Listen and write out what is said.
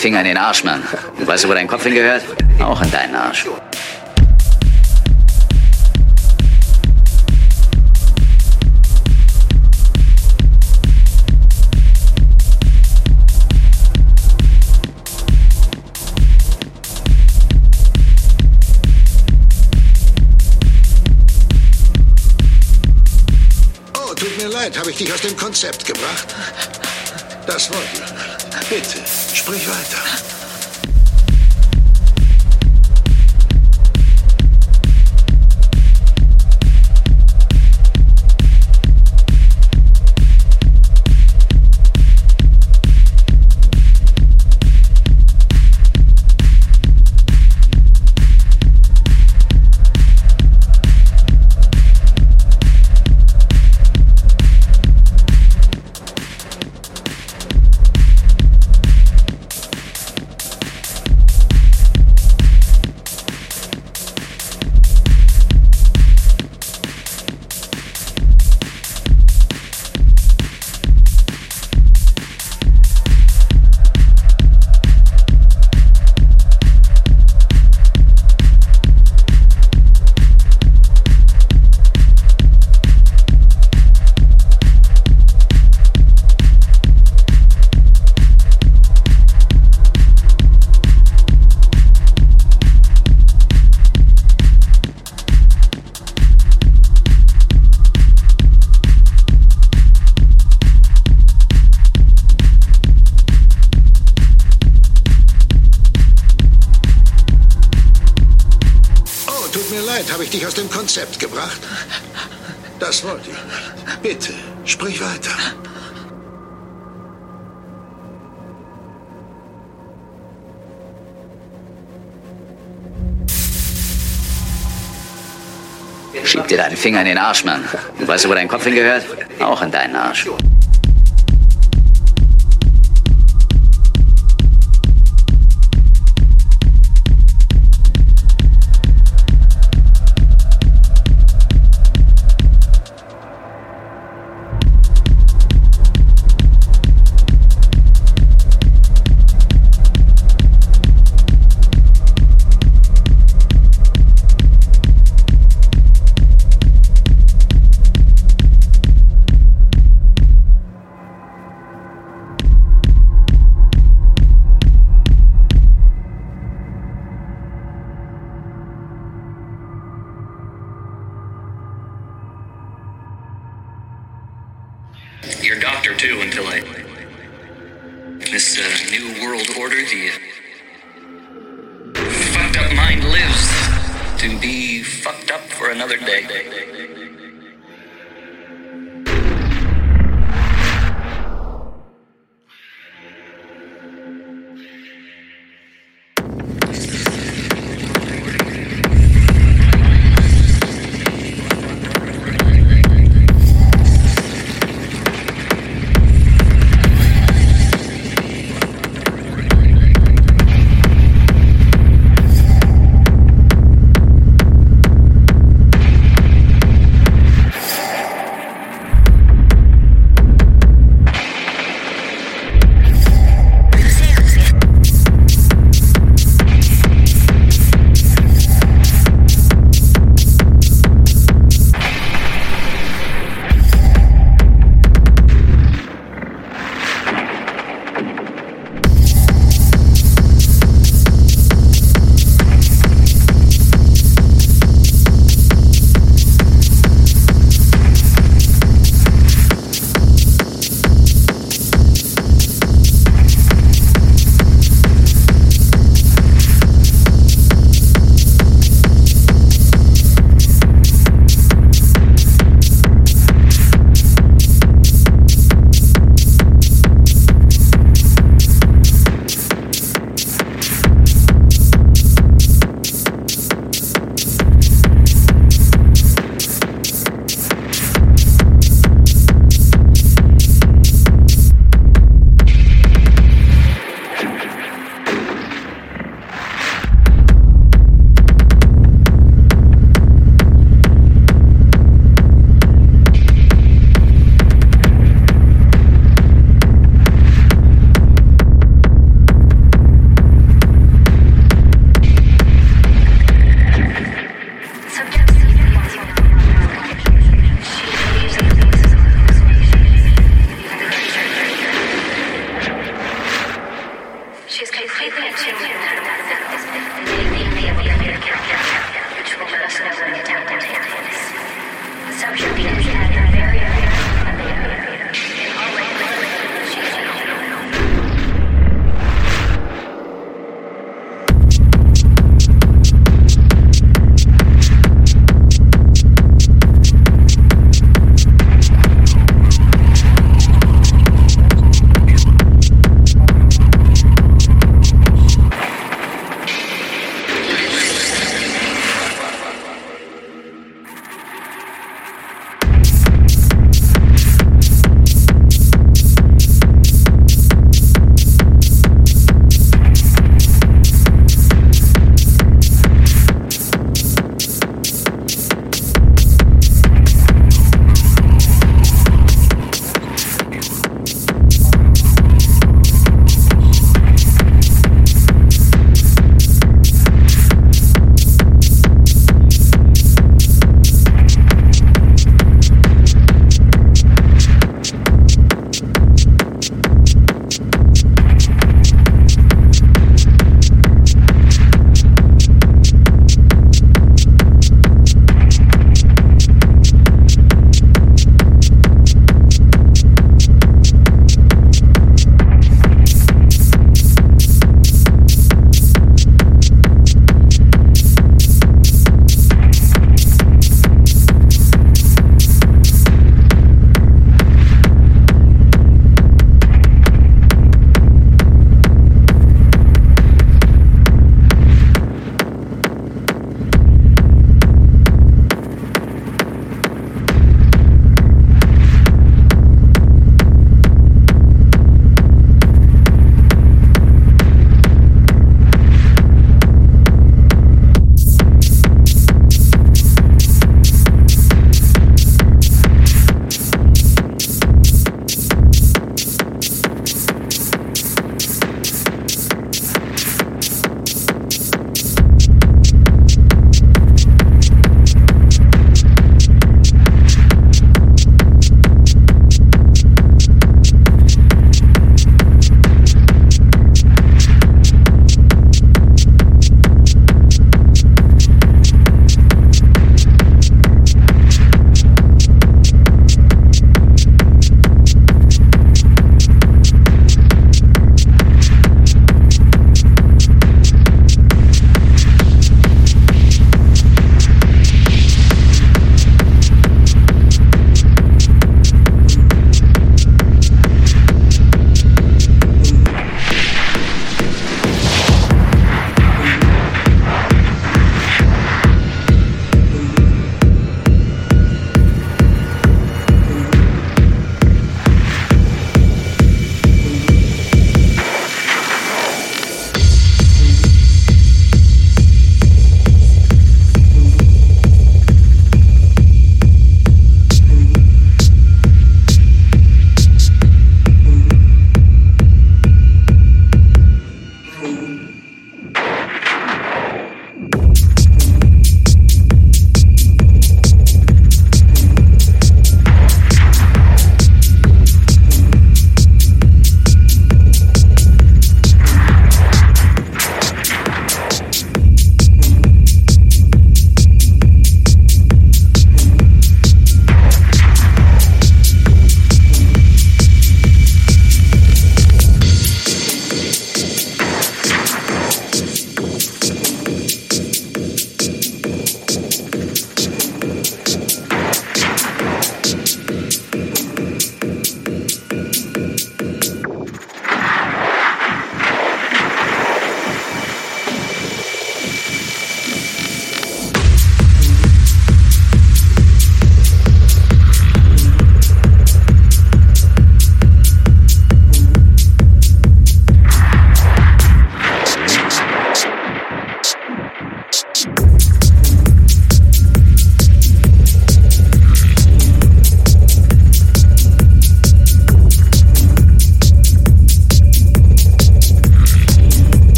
Finger in den Arsch, Mann. Und weißt du, wo dein Kopf hingehört? Auch in deinen Arsch. Oh, tut mir leid, habe ich dich aus dem Konzept gebracht? Das wollte ich. Bitte, sprich weiter. Konzept gebracht? Das wollte ich. Bitte, sprich weiter. Schieb dir deinen Finger in den Arsch, Mann. Und weißt du, wo dein Kopf hingehört? Auch in deinen Arsch.